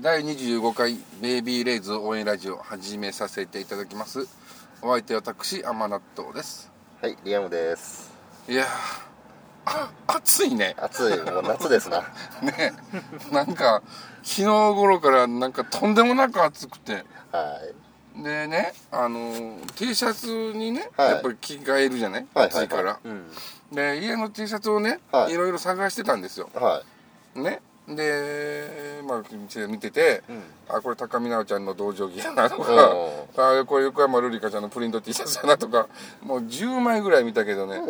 ー第25回ベイビーレイズ応援ラジオ始めさせていただきます。お相手は私甘納豆です。はい、リアムです。いやーあ暑いね。暑い、もう夏ですな。ねなんか昨日頃からなんかとんでもなく暑くて。はい。でねあのー T シャツにね、はい。やっぱり着替えるじゃない、はい、暑いから、うん。で家の T シャツをね、はい。いろいろ探してたんですよ。はねでまあ店で見てて、い。うん。あこれ高見直ちゃんの道場着やなとかおあこれ横山ルリカちゃんのプリント T シャツやなとかもう10枚ぐらい見たけどね、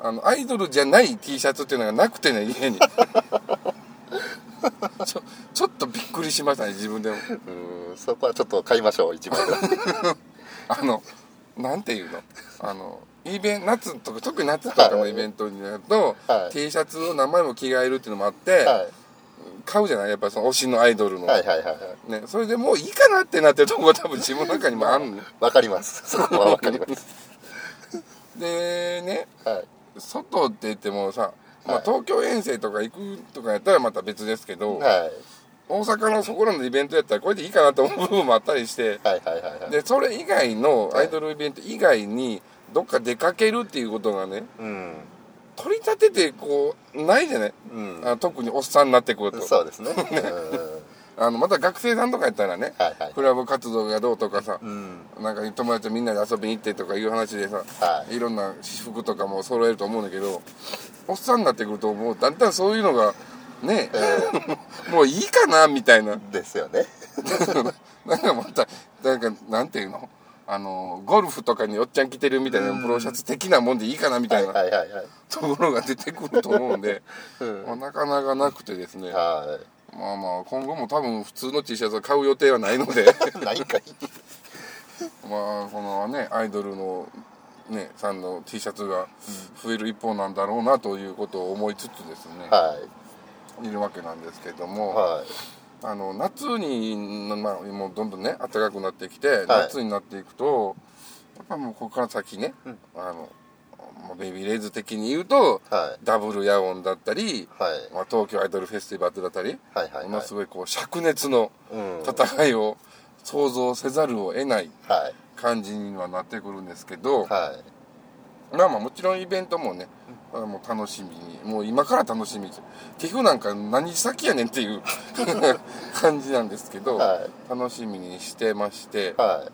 あのアイドルじゃない T シャツっていうのがなくてね家に。ちょちょっとびっくりしましたね自分でも。うん、そこはちょっと買いましょう、一枚。ぐらい。あのなんていうの？あのイベン夏とか特に夏とかのイベントになると、はい。T シャツを何枚も着替えるっていうのもあって、は買うじゃない？やっぱその推しのアイドルの、い。はいはいはいはい。ね、それでもういいかなってなってるとこが多分自分の中にもあるのわかります。そこはわかります。でねはい。外って言ってもさ、まあはい、東京遠征とか行くとかやったらまた別ですけど、はい。大阪のそこらのイベントやったらこれでいいかなと思う部分もあったりしてはいはいはいはい。でそれ以外のアイドルイベント以外にどっか出かけるっていうことがねうん。取り立ててこうないじゃない、うん。あ特におっさんになってくるとそうです ね。うん。あのまた学生さんとかやったらねはいはい。クラブ活動がどうとかさうん。なんか友達とみんなで遊びに行ってとかいう話でさ、はいいろんな私服とかも揃えると思うんだけどおっさんになってくるともうだんだんそういうのがね もういいかなみたいなですよね。なんかまたなんかなんていうの？あのゴルフとかにおっちゃん着てるみたいなプロシャツ的なもんでいいかなみたはいいなはいはいはい。ところが出てくると思うんで、う んまあ、なかなかなくてですねはまあまあ今後も多分普通の T シャツを買う予定はないのでい。ないんかい。まあこのねアイドルのねさんの T シャツが増える一方なんだろうなということを思いつつですね、はいるわけなんですけども、い。はい。あの夏に、まあ、もうどんどんね暖かくなってきて、夏になっていくとやっぱもうここから先ね、あのまあベイビーレイズ的に言うと、はい。ダブルヤオンだったり、はい。まあ、東京アイドルフェスティバルだったり、はいはいはいものす。ごいこう灼熱のうん。戦いを想像せざるを得ないはい。感じにはなってくるんですけど、はい。まあまあもちろんイベントもね、あもう楽しみに。もう今から楽しみ。に寄付なんか何先やねんっていう 感じなんですけど、はい。楽しみにしてまして、は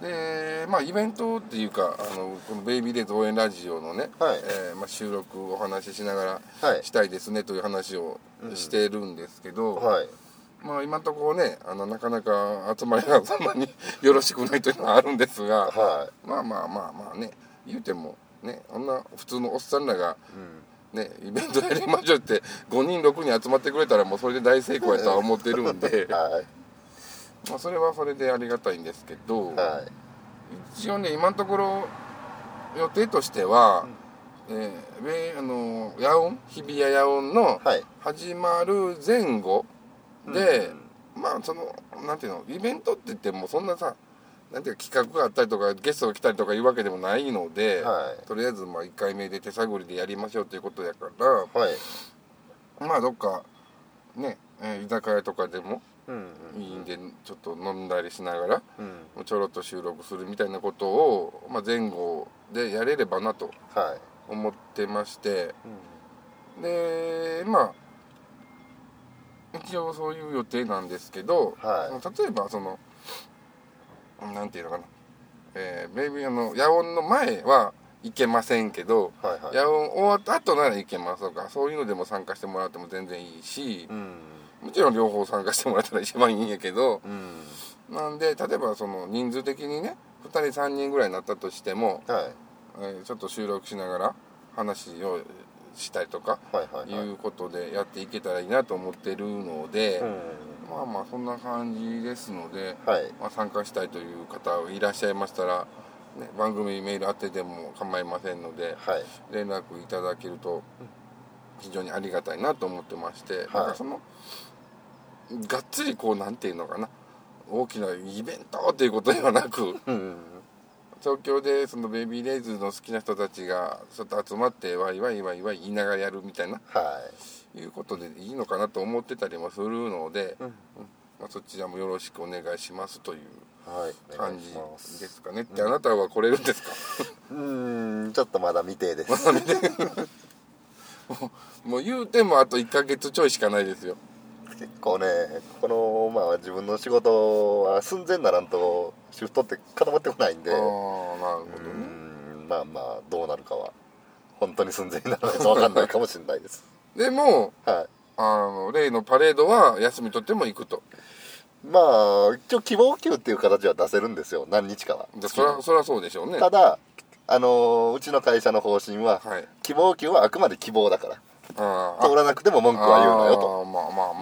い。でまあイベントっていうかあのこの「ベイビーデイズ応援ラジオ」のね、はい。えーまあ、収録お話ししながはい。らしたいですねという話をしてるんですけど、はい。まあ今のところねあのなかなか集まりがそんなに よろしくないというのはあるんですが、はまあまあまあまあね言うてもねあんな普通のおっさんらがい。うん。ねイベントやりましょうって5人6人集まってくれたらもうそれで大成功やとは思ってるんで はい。まあそれはそれでありがたいんですけど、はい。一応ね今のところ予定としては、えーべあの野音日比谷野音のはい。始まる前後で、まあそのなんていうのイベントって言ってもそんなさなんていうか企画があったりとかゲストが来たりとかいうわけでもないので、はいとりあえずまあ1回目で手探りでやりましょうということやからはい。まあどっかね、えー居酒屋とかでもうん。いいんでちょっと飲んだりしながらうん。ちょろっと収録するみたいなことを、まあ、前後でやれればなとはい。思ってましてうん。でまあ一応そういう予定なんですけど、は例えばそのなんていうのかな、えー、ベイビーあの野音の前は行けませんけど、はい。はい。野音終わった後なら行けますとかそういうのでも参加してもらっても全然いいし、うん。もちろん両方参加してもらったら一番いいんやけどうん。なんで例えばその人数的にね2人3人ぐらいになったとしても、はい。えーちょっと収録しながら話をしたりとか。いうことでやっていけたらいいなと思ってるので、うん。まあまあそんな感じですので、はい。まあ、参加したいという方いらっしゃいましたら、ね、番組メール当てても構いませんのではい。連絡いただけると非常にありがたいなと思ってまして、なんかそのがっつりこうなんていうのかな大きなイベントっていうことではなくうん。東京でそのベイビーレイズの好きな人たちがちょっと集まってワイワイワイワイ言いながらやるみたいな。はい。いうことでいいのかなと思ってたりもするので、うん。まあ、そちらもよろしくお願いしますというはい感じですかね。って、あなたは来れるんですか？うーんちょっとまだ未定です。もう言うてもあと1ヶ月ちょいしかないですよ。結構ねこのまあ自分の仕事は寸前ならんとシフトって固まってこないんで。ああなるうほどね。ーんまあまあどうなるかは本当に寸前にならないと分かんないかもしれないです。でもはい。あの例のパレードは休み取っても行くと。まあ一応希望給っていう形は出せるんですよ。何日かは。でそらそらそうでしょうね。ただあのうちの会社の方針は、はい。希望給はあくまで希望だから通らなくても文句は言うなよと。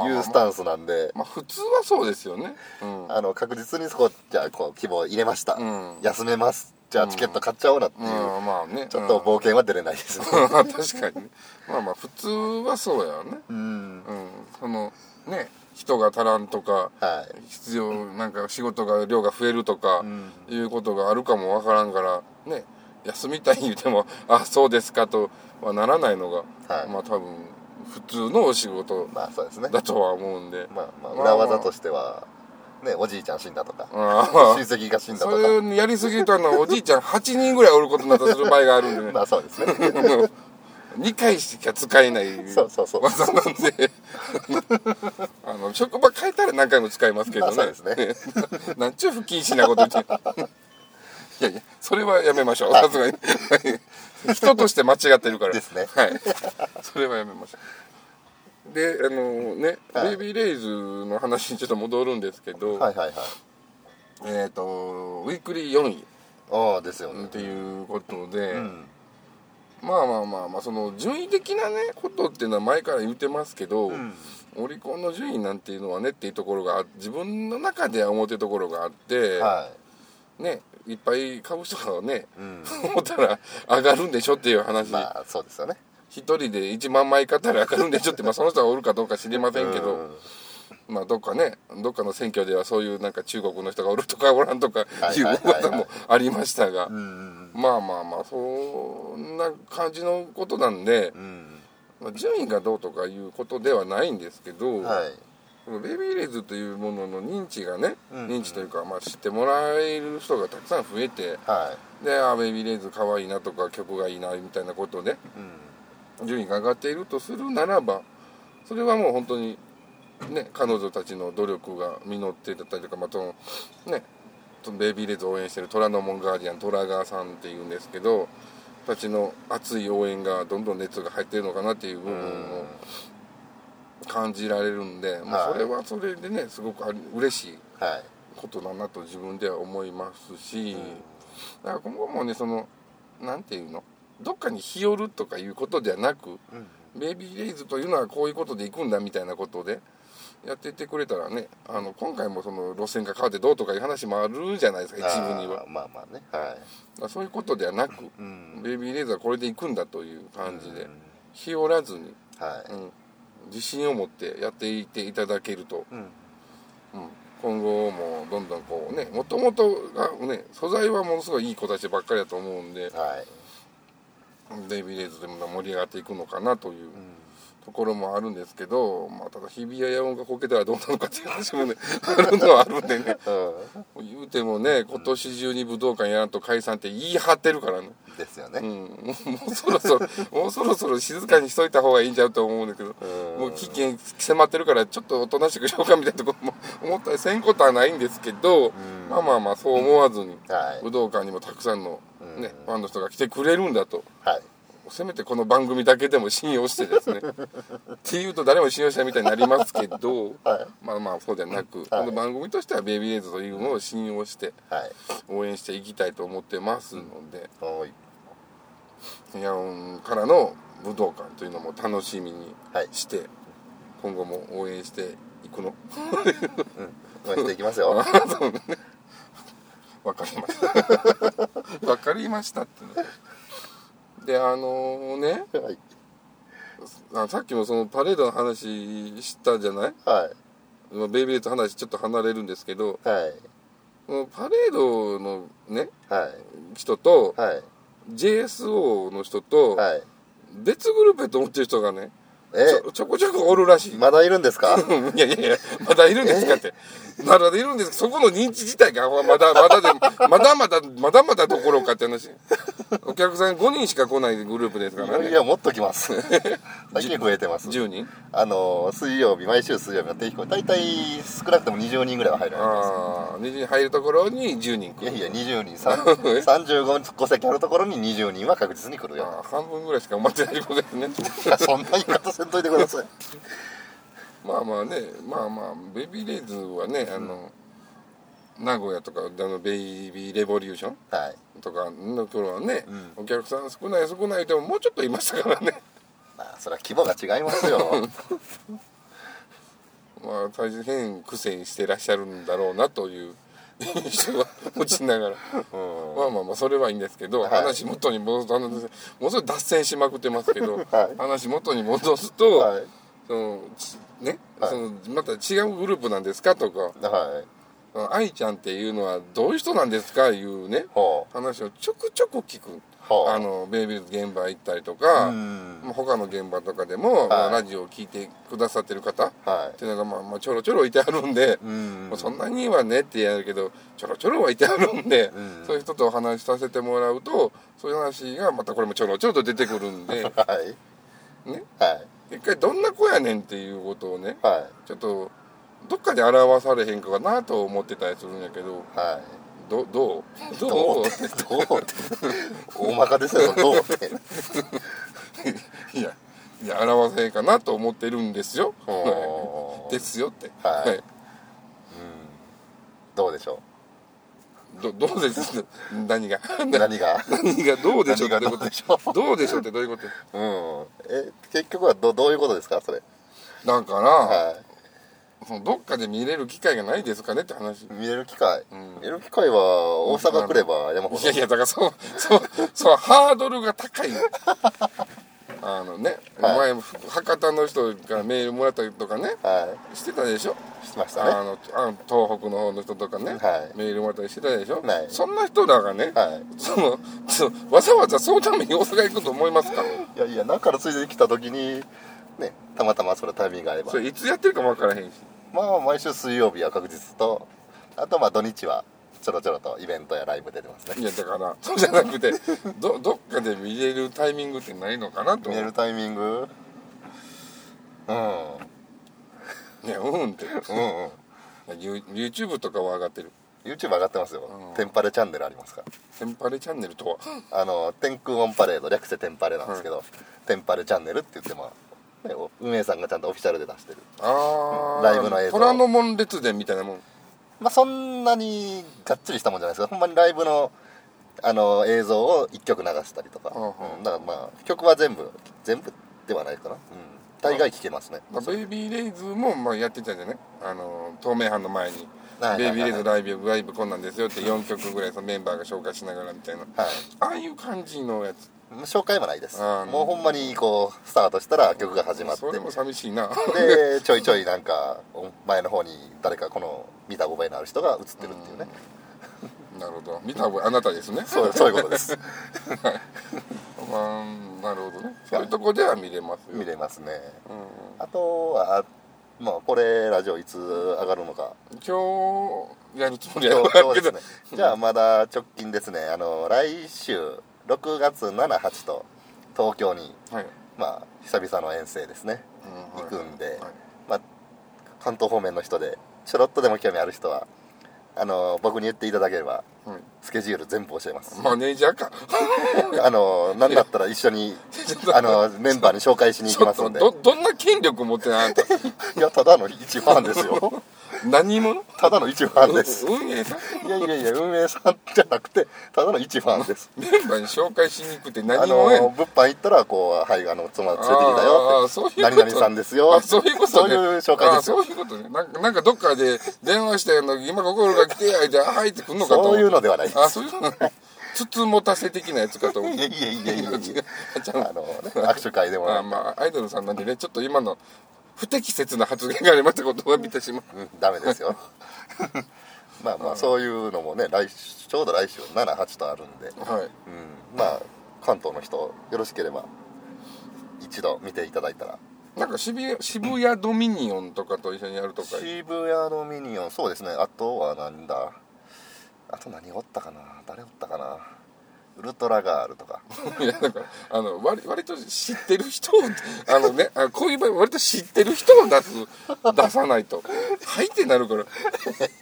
いうスタンスなんで、まあ普通はそうですよね。うん。あの確実にそこじゃあこう希望入れました、うん。休めます。じゃあチケット買っちゃおうなっていう、うん。まあね。ちょっと冒険は出れないです、う ん確かにね。まあまあ普通はそうやね。うん。うん。そのね人が足らんとかはい。必要なんか仕事が量が増えるとかうん。いうことがあるかもわからんからね休みたい言うてもあそうですかとはならないのが、はい。まあ多分普通のお仕事まあそうですね。だとは思うんで、まあまあ裏技としてはねおじいちゃん死んだとかあ親戚が死んだそとか。れやりすぎるとあのおじいちゃん8人ぐらいおることになったりする場合があるんでね。まあそうですね。2回しか使えないそうそうそう。技なんで。あの職場変えたら何回も使えますけどね,、まあそうでなんちゅう不謹慎なこと言っていやいやそれはやめましょう。さすがに。人として間違ってるから。ですね。はい。それはやめましょう。であのね、はい。ベイビーレイズの話にちょっと戻るんですけど、はいはいはい。えっ、とウィークリー4位ああですよね。っていうことで、うん。まあまあまあまあその順位的なねことっていうのは前から言ってますけど、うん。オリコンの順位なんていうのはねっていうところがあ自分の中では思ってるところがあって、はねいっぱい買う人がねい、うん、思ったら上がるんでしょっていう話、まあそうですよね。一人で1万枚買ったら上がるんでしょって、まあ、その人がおるかどうか知りませんけど、うん。まあどっかねどっかの選挙ではそういうなんか中国の人がおるとかおらんとかいうはいはいはい。はい噂もありましたが、うん。まあまあまあそんな感じのことなんでう、ん。まあ、順位がどうとかいうことではないんですけど、はいベイビーレイズというものの認知がね、うん。認知というか、まあ、知ってもらえる人がたくさん増えてはであベイビーレイズ可愛いなとか曲がいいなみたいなことでいうん。順位が上がっているとするならばそれはもう本当にね彼女たちの努力が実ってだったりとかまあそのねそのベイビーレイズを応援してる虎ノ門ガーディアン虎川さんっていうんですけどたちの熱い応援がどんどん熱が入ってるのかなっていう部分を感じられるんで、まあ、はい。それはそれでねすごく嬉しいはい。ことだなと自分では思いますし、うん。だから今後もねそのなんていうのどっかに日和るとかいうことではなくうん。ベイビーレイズというのはこういうことで行くんだみたいなことでやっていってくれたらねあの今回もその路線が変わってどうとかいう話もあるじゃないですか一部には。まあまあねはい。そういうことではなくうん。ベイビーレイズはこれで行くんだという感じでうん。日和らずに、はい。うん、自信を持ってやっていっていただけると。うん。うん、今後もどんどんこうねもともとがね素材はものすごいいい子たちばっかりだと思うんではい。ベイビーレイズでも盛り上がっていくのかなといううんところもあるんですけど、まあ、ただ日比谷野音がこけたらどうなのかっていう話もねあるのはあるんでね。う言うてもね今年中に武道館やらんと解散って言い張ってるからね、んですよね。うん、もうもうそろそろもうそろそろ静かにしといた方がいいんちゃうと思うんだけどうん。もう危険迫ってるからちょっとおとなしくしようかみたいなところも思ったりせんことはないんですけど、んまあまあまあそう思わずに、はい武道館にもたくさんの、ねうんファンの人が来てくれるんだとはいせめてこの番組だけでも信用してですね っていうと誰も信用しないみたいになりますけど、はい。まあまあそうではなく、この番組としてはベイビーレイズというのを信用してはい。応援していきたいと思ってますので、はい。ヤオンからの武道館というのも楽しみにはい。して、今後も応援していくの。応援していきますよ。わかりました。わかりましたって。ねであのねはい。あさっきもそのパレードの話したじゃない？はい。まあベイビーレイズの話ちょっと離れるんですけどはい。このパレードのねはい。人とはい。JSO の人とはい。別グループやと思ってる人がねえちょちょこちょこおるらしい、まだいるんですか？いやいやいやまだいるんですかって。まだいるんです。そこの認知自体がまだまだでまだまだまだまだどころかって話。お客さん5人しか来ないグループですからね。いやもっと来ます。最近増えてます。10人？あの水曜日毎週水曜日の定期公演大体少なくとも20人ぐらいは入るああ20人入るところに10人来る。いやいや20人さん35席あるところに20人は確実に来るよ。半分ぐらいしか埋まってないことですね。そんな言い方せんといてください。まあまあねまあまあベイビーレイズはねあの、名古屋とかあのベイビーレボリューションはい。とかの頃はね、うん。お客さん少ない少ないでももうちょっといましたからね。まあそれは規模が違いますよ。まあ大変苦戦してらっしゃるんだろうなという印象は持ちながらうん。まあまあまあそれはいいんですけど、はい。話元に戻すとあのもうそれ脱線しまくってますけど、はい。話元に戻すと、はい。そのちね、はい。そのまた違うグループなんですかとかはい「愛ちゃんっていうのはどういう人なんですか?」いうねほ話をちょくちょく聞くあのベイビーズ現場行ったりとか、うん。まあ他の現場とかでも、まあラジオを聞いてくださってる方っはい。ていうのがまあまあちょろちょろいてあるんで、うん。まあそんなにはねってやるけどちょろちょろはいてあるんで、うん。そういう人とお話しさせてもらうとそういう話がまたこれもちょろちょろと出てくるんで はい。ね。はい。一回どんな子やねんっていうことをねはい。ちょっとどっかで表されへんかなと思ってたりするんやけどはいどどう？どどう？ってどう？って大まかですよ。どう？って。いやいや表せかなと思ってるんですよ。ですよって。はい。どうでしょどどうです？何が？う何が？何が？どうでしょうってどうでしょう？どうでしょうってどういうこと？うん。え結局はどどういうことですか？それ。だから、はそのどっかで見れる機会がないですかねって話。い見れる機会、うん。見れる機会は大阪来れば山ほど。いやいやだからそうそうそうハードルが高い。の あのね、はい。前博多の人からメールもらったりとかねはしてたでしょ？いしましたね。あのあの東北の方の人とかね、はい。メールもらったりしてたでしょ、はい。そんな人らがね、はい。そのそのわざわざそのために大阪行くと思いますか？いやいや中からついでに来た時にねたまたまそれタイミングが合えば。それいつやってるかも分からへんしまあ毎週水曜日は確実とあとまあ土日はちょろちょろとイベントやライブ出てますね。いやだからそう じゃなくてどどっかで見れるタイミングってないのかなと。思う見れるタイミング？うん。いやうんって。うんうん。ユ YouTube とかは上がってる。YouTube 上がってますよ、うん。テンパレチャンネルありますから。テンパレチャンネルとは？あの天空オンパレード略してテンパレなんですけど、テンパレチャンネルって言っても、ね、お運営さんがちゃんとオフィシャルで出してる。ライブの映像。虎ノ門列伝みたいなもん。まあそんなにがっつりしたもんじゃないですけどほんまにライブのあの映像を1曲流したりとか、うんだからまあ曲は全部全部ではないかな、うん、大概聴けますね、まあベイビーレイズもまあやってたじゃない？あの東名阪の前に。ベイビーレイズライブライブこんなんですよって4曲ぐらいそのメンバーが紹介しながらみたいな。はい。ああいう感じのやつ紹介もないです。もうほんまにこうスタートしたら曲が始まって。それも寂しいな。でちょいちょいなんか前の方に誰かこの見た覚えのある人が映ってるっていうね、なるほど。見た覚えあなたですね。そうそういうことです。まあなるほどね。そういうとこでは見れますよ。見れますね。うん。あとはまあこれラジオいつ上がるのか。今日やるつもりは今日あるけど。ね。じゃあまだ直近ですね。あの来週6月78と東京にはい。まあ久々の遠征ですね。うん行くんではい。まあ関東方面の人でちょろっとでも興味ある人はあの僕に言っていただければはい。スケジュール全部教えます。マネージャーか。あの何だったら一緒にあのメンバーに紹介しに行きますんで。どどんな権力持ってんのあんた。いやただの一ファンですよ 何者ただの一ファンです。運営さん？いやいやいや運営さんじゃなくてただの一ファンです。メンバーに紹介しに行くってあ何者やの物販行ったらこうはいあの妻連れてきたあよーそういうこと？何々さんですよ。あそういうことね。そういう紹介ですそういうことね。なんかなんかどっかで電話して今心が来てやいてあはいって来んのかと。思そういうのではないです。あそういうのつつもたせ的なやつかと思う いやいやいやいや あのね握手会でもあまあアイドルさんなんでねちょっと今の不適切な発言がありましたことを見てしまう。うん。ダメですよ。まあまあそういうのもね来週ちょうど来週78とあるんで、はい。うん、まあ関東の人よろしければ一度見ていただいたら。なんか渋谷渋谷ドミニオンとかと一緒にやるとか。渋谷のミニオンそうですね。あとはなんだ。あと何おったかな。誰おったかなウルトラガールとか。いやなんかあの割割と知ってる人を あのねあこういう場合割と知ってる人を出す出さないと「はい」ってなるから。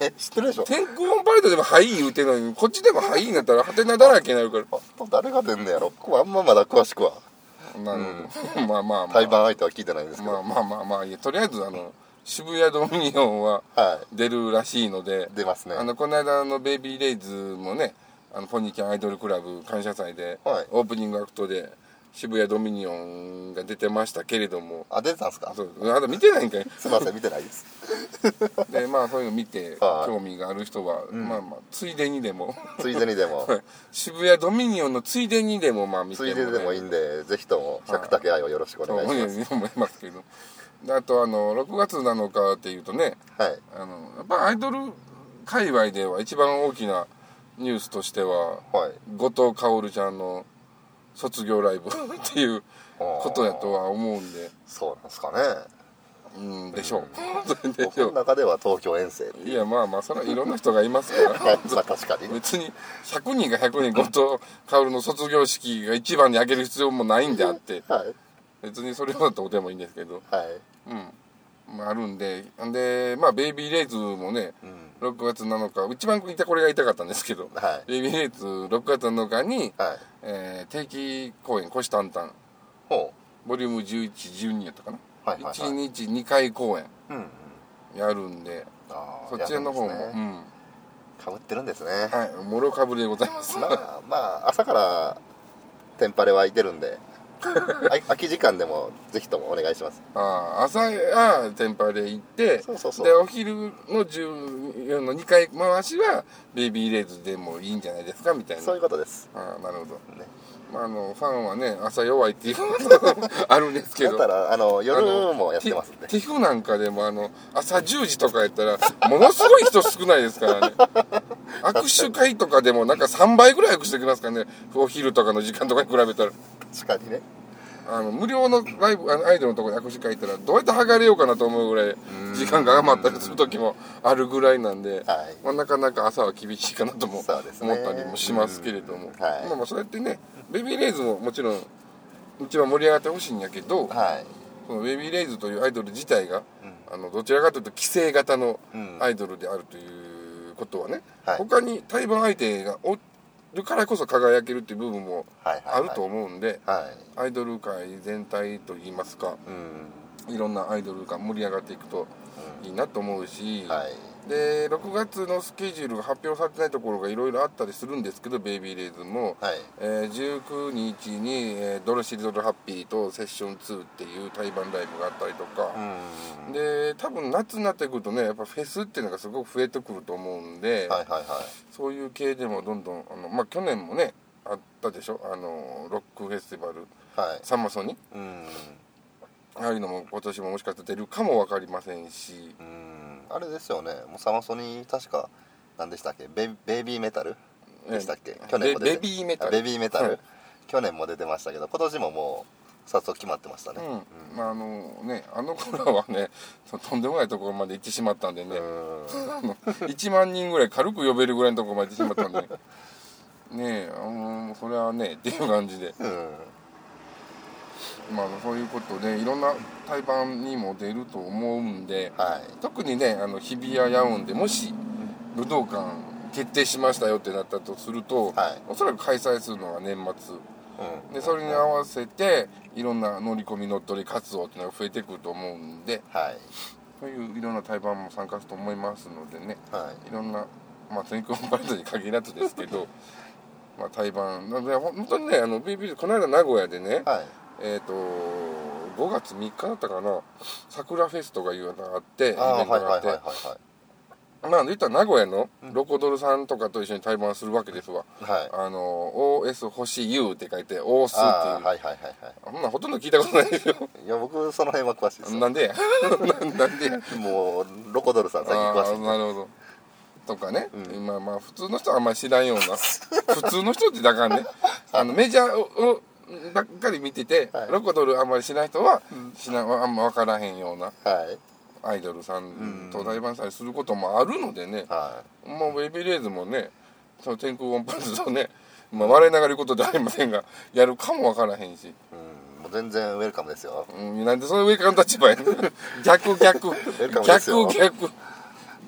え知ってるでしょ。天空オンパレードでも「はい」言うてんのにこっちでも「はい」になったらハテナだらけになるから。あと誰が出んねやろ。ここあんままだ詳しくは。なるほど、まあまあまあ。対バン相手は聞いてないんですけど、まあまあまあまあいやとりあえずあの渋谷ドミニオンはは出るらしいのでい出ますね。あのこの間のベイビーレイズもねあのポニーキャンアイドルクラブ感謝祭で、はい。オープニングアクトで渋谷ドミニオンが出てましたけれども。あ出てたんですか？そう。あと見てないんかい。すいません見てないです。でまあそういうの見て はい。興味がある人は、まあまあついでにでも。ついでにでも。渋谷ドミニオンのついでにでもまあ見てついでにでもいいんんでぜひとも百竹愛をよろしくおと願いします。思いますけど。であとあの6月なのかっていうとねはい。あのやっぱアイドル界隈では一番大きなニュースとしてははい。後藤薫ちゃんの卒業ライブ っていうことやとは思うんで。そうなんですかね。うんでしょう。それ で僕の中では東京遠征いやまあまあそれはいろんな人がいますから。はいまあ確かにね。別に100人が100人後藤薫の卒業式が一番にあげる必要もないんであって。はい。別にそれはどうでもいいんですけど。はい。うん。まああるんで。んでまあベイビーレイズもねうん6月7日。一番言いたこれが言いたかったんですけど。はい。ベイビーレイズ6月7日に、はい。えー定期公演「虎視眈々ほ」ボリューム1112やったかな、うはいはいはい。1日2回公演。うんうん。やるんであーそっちの方も、やるんかぶってるんですね。うんはいもろかぶりでございます。まあまあ朝からテンパレはいてるんで。あ空き時間でもぜひともお願いします。ああ朝やテンパで行ってそうそうそう。でお昼の14の2回回しはベイビーレイズでもいいんじゃないですかみたいな。そういうことです。ああなるほど、ね。まあ、あのファンはね朝弱いっていうのが あるんですけど。だったらあの夜もやってますんで。ティフなんかでもあの朝10時とかやったらものすごい人少ないですからね。握手会とかでもなんか3倍ぐらい握手できますからね。お昼とかの時間とかに比べたら確かにね。あの無料のライブあのアイドルのところで握手会行ったらどうやって剥がれようかなと思うぐらい時間が余ったりする時もあるぐらいなんで、はい。まあ、なかなか朝は厳しいかなとも思ったりもしますけれども、うん。はい。まあまあそうやってねベビーレイズももちろん一番盛り上がってほしいんやけど、はい。そのベビーレイズというアイドル自体が、うん。あのどちらかというと規制型のうん。アイドルであるということはね、はい。他に対バン相手がおるからこそ輝けるっていう部分もあると思うんで、はい。アイドル界全体といいますかうん。いろんなアイドルが盛り上がっていくといいなと思うし、はいで6月のスケジュールが発表されてないところがいろいろあったりするんですけどベイビーレイズも、はい。えー19日に、えードルシリドルハッピーとセッション2っていう対バンライブがあったりとか、うん。で多分夏になってくるとねやっぱフェスっていうのがすごく増えてくると思うんで、はいはいはい。そういう系でもどんどんあの、まあ、去年もねあったでしょ？あのロックフェスティバル。はい。サマソニ？うん。ああいうのも今年ももしかしたら出るかも分かりませんし。うんあれですよね。もうサマソニ確か何でしたっけ？ベベイビーメタル？でしたっけ？え去年も出てベベビーメタル。あベビーメタル、はい去年も出てましたけど今年ももう早速決まってましたね。うん。まああのねあの頃はね ととんでもないところまで行ってしまったんでね、うん。あの1万人ぐらい軽く呼べるぐらいのところまで行ってしまったんで。ねえあのそれはねっていう感じで。うんまあそういうことでいろんな対バンにも出ると思うんではい。特にねあの日比谷ヤウンでもし武道館決定しましたよってなったとすると、はい。おそらく開催するのは年末。うん。でそれに合わせていろんな乗り込み乗っ取り活動っていうのが増えてくると思うんではい。そういういろんな対バンも参加すると思いますのでねはい。いろんなまあ天空パレードに限らずですけど まあ対バン。なので本当にねあのビービーこの間名古屋でね、はいえっ、と5月3日だったかな。桜フェスとかいうのがあってイベントがあって、まあ言ったら名古屋のロコドルさんとかと一緒に対バンするわけですわ、はい。あの OS 星 U って書いて OS っていう。はいはいはいはそんなほとんど聞いたことないですよ。いいや僕その辺は詳しいですよ。なんでや？な なんでや？もうロコドルさん最近詳しいなるほど。とかね、うん。まあまあ普通の人はあんまり知らんような。普通の人ってだからね。あのメジャーばっかり見てて、はい。ロコドルあんまりしない人は、しなあんま分からへんようなはい。アイドルさうんんと対バンしたりすることもあるのでね、はもうベイビーレイズもねその天空音符とね、まあ、笑いながら言うことではありませんがやるかも分からへんし、もう全然ウェルカムですよ。うん、なんでその上からの立場やねん。逆 逆。逆逆。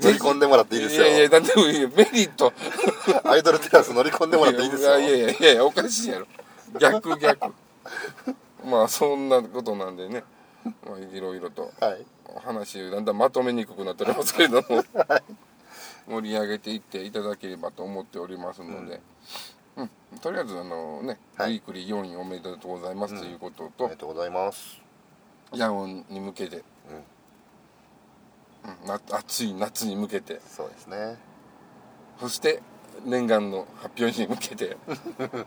乗り込んでもらっていいですよ。いやいやなんでもいいよ。メリット。アイドルテラス乗り込んでもらっていいですよ。いやいやいやいやおかしいやろ逆逆。まあそんなことなんでね、まあ、いろいろと。はい。話だんだんまとめにくくなっておりますけれども。盛り上げていっていただければと思っておりますので、うん。とりあえずあのね、はい。ウィークリー4位おめでとうございますということあとりが、とうございます。ヤオンに向けて、うん。な暑い夏に向けて。そうですね。そして念願の発表に向けて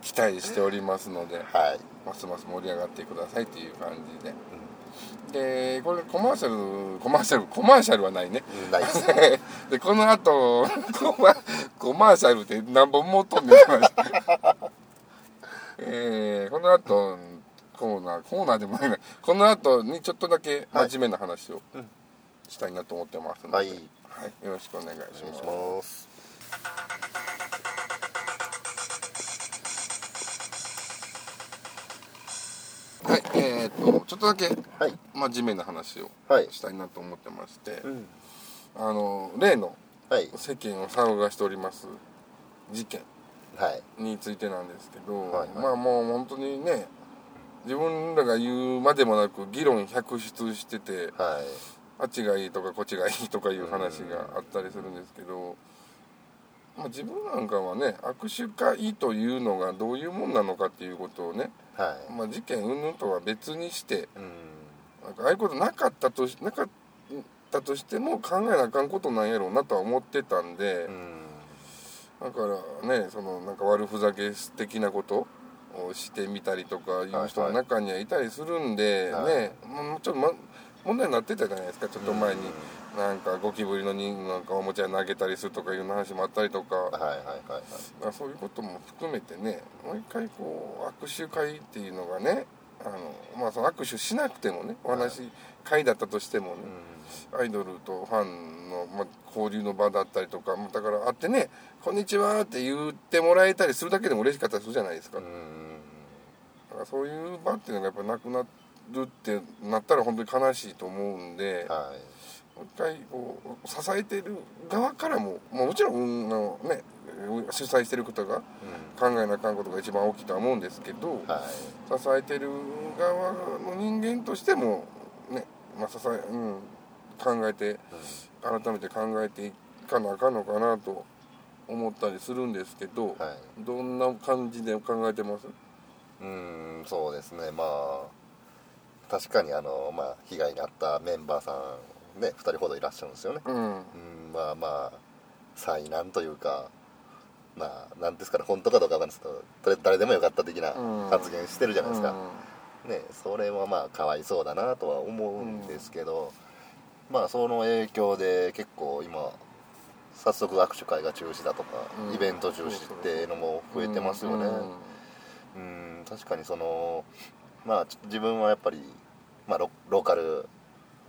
期待しておりますのではい。ますます盛り上がってくださいという感じで、でこれコマーシャルコマーシャルコマーシャルはないね。うんないです。でこの後コマコマーシャルって何本もとんねんって話えー、この後コーナーコーナーでもないな。この後にちょっとだけ真面目な話をうんしたいなと思ってますので、はい。はいよろしくお願いしますえー、っとちょっとだけはい。真面目な話をはい。したいなと思ってまして、うん。あの例のはい。世間を騒がしております事件はい。についてなんですけど、はいはい。まあもう本当にね自分らが言うまでもなく議論百出しててはい。あっちがいいとかこっちがいいとかいう話があったりするんですけど、まあ、自分なんかはね握手会というのがどういうもんなのかっていうことをね、はい。まあ、事件云々とは別にしてうん。なんかああいうことなかったとしなかったとしても考えなあかんことなんやろうなとは思ってたんで。うん。だからねそのなんか悪ふざけ的なことをしてみたりとかいう人の中にはいたりするんで、はいねもうちょっと、ま、問題になってたじゃないですかちょっと前に、なんかゴキブリの人なんかおもちゃ投げたりするとかいう話もあったりとか、はいはいはいはい。まあそういうことも含めてねもう一回こう握手会っていうのがねあの、まあ、その握手しなくてもねお話会だったとしてもね、アイドルとファンの、まあ、交流の場だったりとかだから会ってね「こんにちは」って言ってもらえたりするだけでも嬉しかったりするじゃないですか、うん。だからそういう場っていうのがやっぱなくなるってなったら本当に悲しいと思うんで、はい回こう支えてる側からも、まあ、もちろん、うんあのね主催してる方が考えなあかんことが一番大きいとは思うんですけど、はい。支えてる側の人間としてもね、まあ、支え、うん、考えて改めて考えていかなあかんのかなと思ったりするんですけど、はい。どんな感じで考えてます？うんそうですね。まあ確かにあの、まあ、被害に遭ったメンバーさんね2人ほどいらっしゃるんですよね。うん。うんまあまあ災難というかまあなんですかね本当かどうかわかんないですけどとりあえず誰でもよかった的なうん。発言してるじゃないですか、うん。ねそれはまあかわいそうだなとは思うんですけど、まあその影響で結構今早速握手会が中止だとか、うん。イベント中止っていうのも増えてますよね。うん。うん確かにそのまあち自分はやっぱり、まあ、ロローカル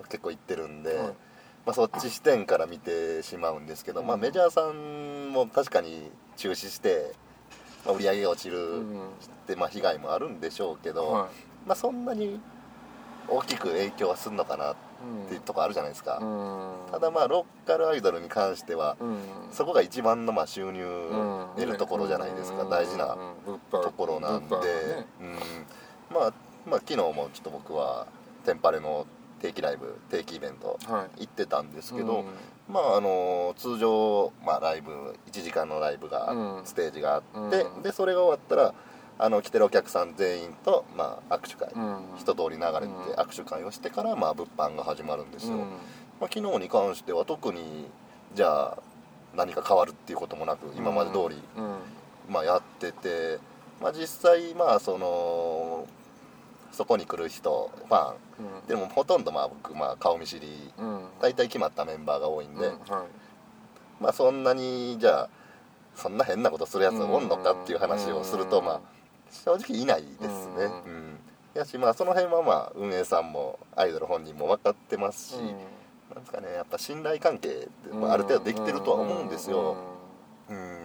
結構行ってるんで、はいまあ、そっち視点から見てしまうんですけど、まあ、うんメジャーさんも確かに中止して、まあ、売り上げが落ちる、うん。で、まあ、被害もあるんでしょうけど、はまあ、そんなに大きく影響はするのかなっいていうとこあるじゃないですか、うん。ただまあローカルアイドルに関しては、うん。そこが一番のまあ収入うん。得るところじゃないですか、うん。大事なところなんで、ね。うん。まあ、まあ昨日もちょっと僕はテンパレの定期ライブ定期イベントはい。行ってたんですけど、うん。まああの通常、まあ、ライブ1時間のライブが、うん。ステージがあって、うん。でそれが終わったらあの来てるお客さん全員と、まあ、握手会、うん。一通り流れてうん。握手会をしてから、まあ、物販が始まるんですよ、うん。まあ、昨日に関しては特にじゃあ何か変わるっていうこともなく今まで通り、うん。まあ、やってて、まあ、実際まあそのそこに来る人ファン。うん。でもほとんどまあ僕まあ顔見知りうん。大体決まったメンバーが多いんで、うんはい。まあそんなにじゃあそんな変なことするやつおんのかっていう話をすると、うん。まあ正直いないですね。うん。うん。やしまあその辺はまあ運営さんもアイドル本人も分かってますし、なんですかねやっぱ信頼関係って、まあ、ある程度できてるとは思うんですよ、うん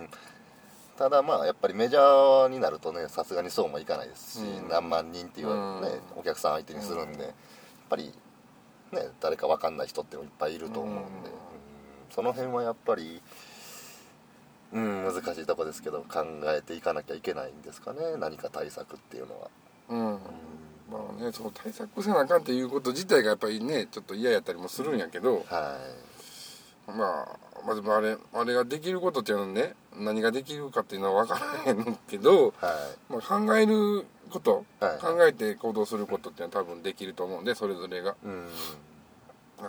ただまあやっぱりメジャーになるとねさすがにそうもいかないですし、うん。何万人っていう、ねうん。お客さん相手にするんで、やっぱりね誰か分かんない人っていっぱいいると思うんで、うん。うん。その辺はやっぱりうん難しいとこですけど考えていかなきゃいけないんですかね何か対策っていうのは、うん、まあねその対策せなあかんっていうこと自体がやっぱりねちょっと嫌やったりもするんやけど、はまあまずあれあれができることっていうのはね何ができるかっていうのは分からへんけど、い。はまあ、考えること、はい。考えて行動することっていうのは多分できると思うんでそれぞれが。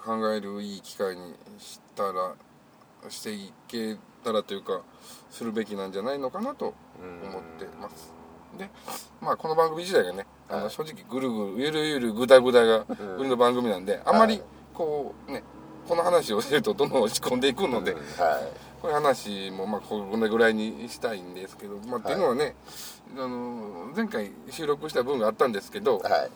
考えるいい機会にしたらしていけたらというかするべきなんじゃないのかなとうん思ってます。でまあこの番組自体がねあのはい。正直ぐるぐるゆるゆるぐだぐだがうん売りの番組なんであまりはい。こうねこの話をするとどんどん落ち込んでいくので、うんはい。こういう話もまあこれぐらいにしたいんですけど、まあ、っていうのはね、あの前回収録した分があったんですけどはい。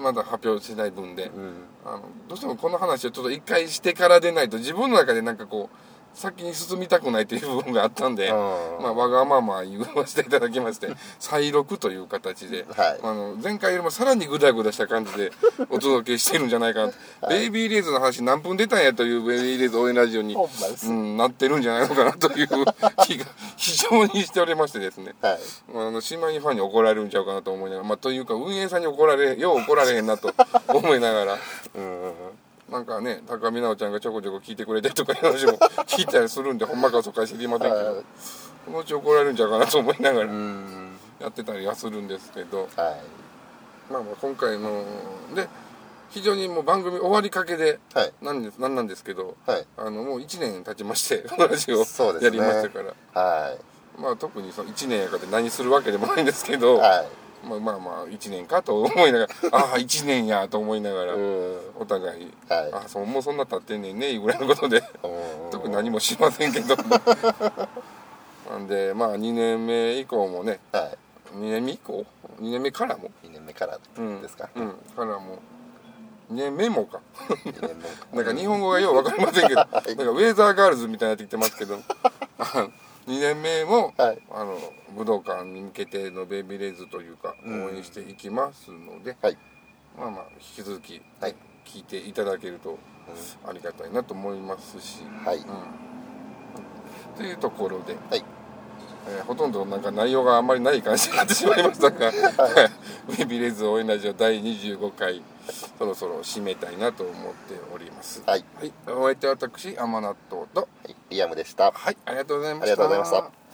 まだ発表してない分でうん。あのどうしてもこの話をちょっと一回してからでないと自分の中でなんかこう先に進みたくないという部分があったんで、うん。まあ、わがまま言わせていただきまして再録という形で、はいあの前回よりもさらにグダグダした感じでお届けしてるんじゃないかなと、はいベイビーレイズの話何分出たんやというベイビーレイズ応援ラジオに、うん、なってるんじゃないのかなという 気が非常にしておりましてですね。はい。あの島にファンに怒られるんちゃうかなと思いながら、まあ、というか運営さんに怒られよう怒られへんなと思いながら。うんなんかね高見直ちゃんがちょこちょこ聞いてくれてとかいう話も 聞いたりするんでほんまかそうか知りませんけど。はい。そのうち怒られるんちゃうかなと思いながうらん。やってたりはするんですけど、はい。まあ、まあ今回ので非常にもう番組終わりかけではい。なんですなんなんですけどはい。あのもう1年経ちましてこのラジオやりましたから、はい。まあ特にその1年やからって何するわけでもないんですけど、はいまあまあまあ1年かと思いながら ああ1年やと思いながら、うん。お互い、はい。あそうもうそんな経ってんねんねぐらいのことで。うん特に何もしませんけど。なんでまあ2年目以降もねは2年目以降？2年目からも？い2年目からうん。ですか？うん。からも。2年目もか。2年目なんか日本語がよう分かりませんけど、なんかウェーザーガールズみたいになってきてますけど2年目も、はい。あの武道館に向けてのベイビーレイズというかうん。応援していきますので、はい。まあまあ引き続きはい。聞いていただけるとありがたいなと思いますし、はい。うん、というところで、はいえーほとんどなんか内容があんまりない感じになってしまいましたが、ベイビーレイズ応援ラジオ第25回そろそろ締めたいなと思っております。はい。はい、お相手は私甘納豆と。はい。リアムでした。はい。ありがとうございました。ありがとうございました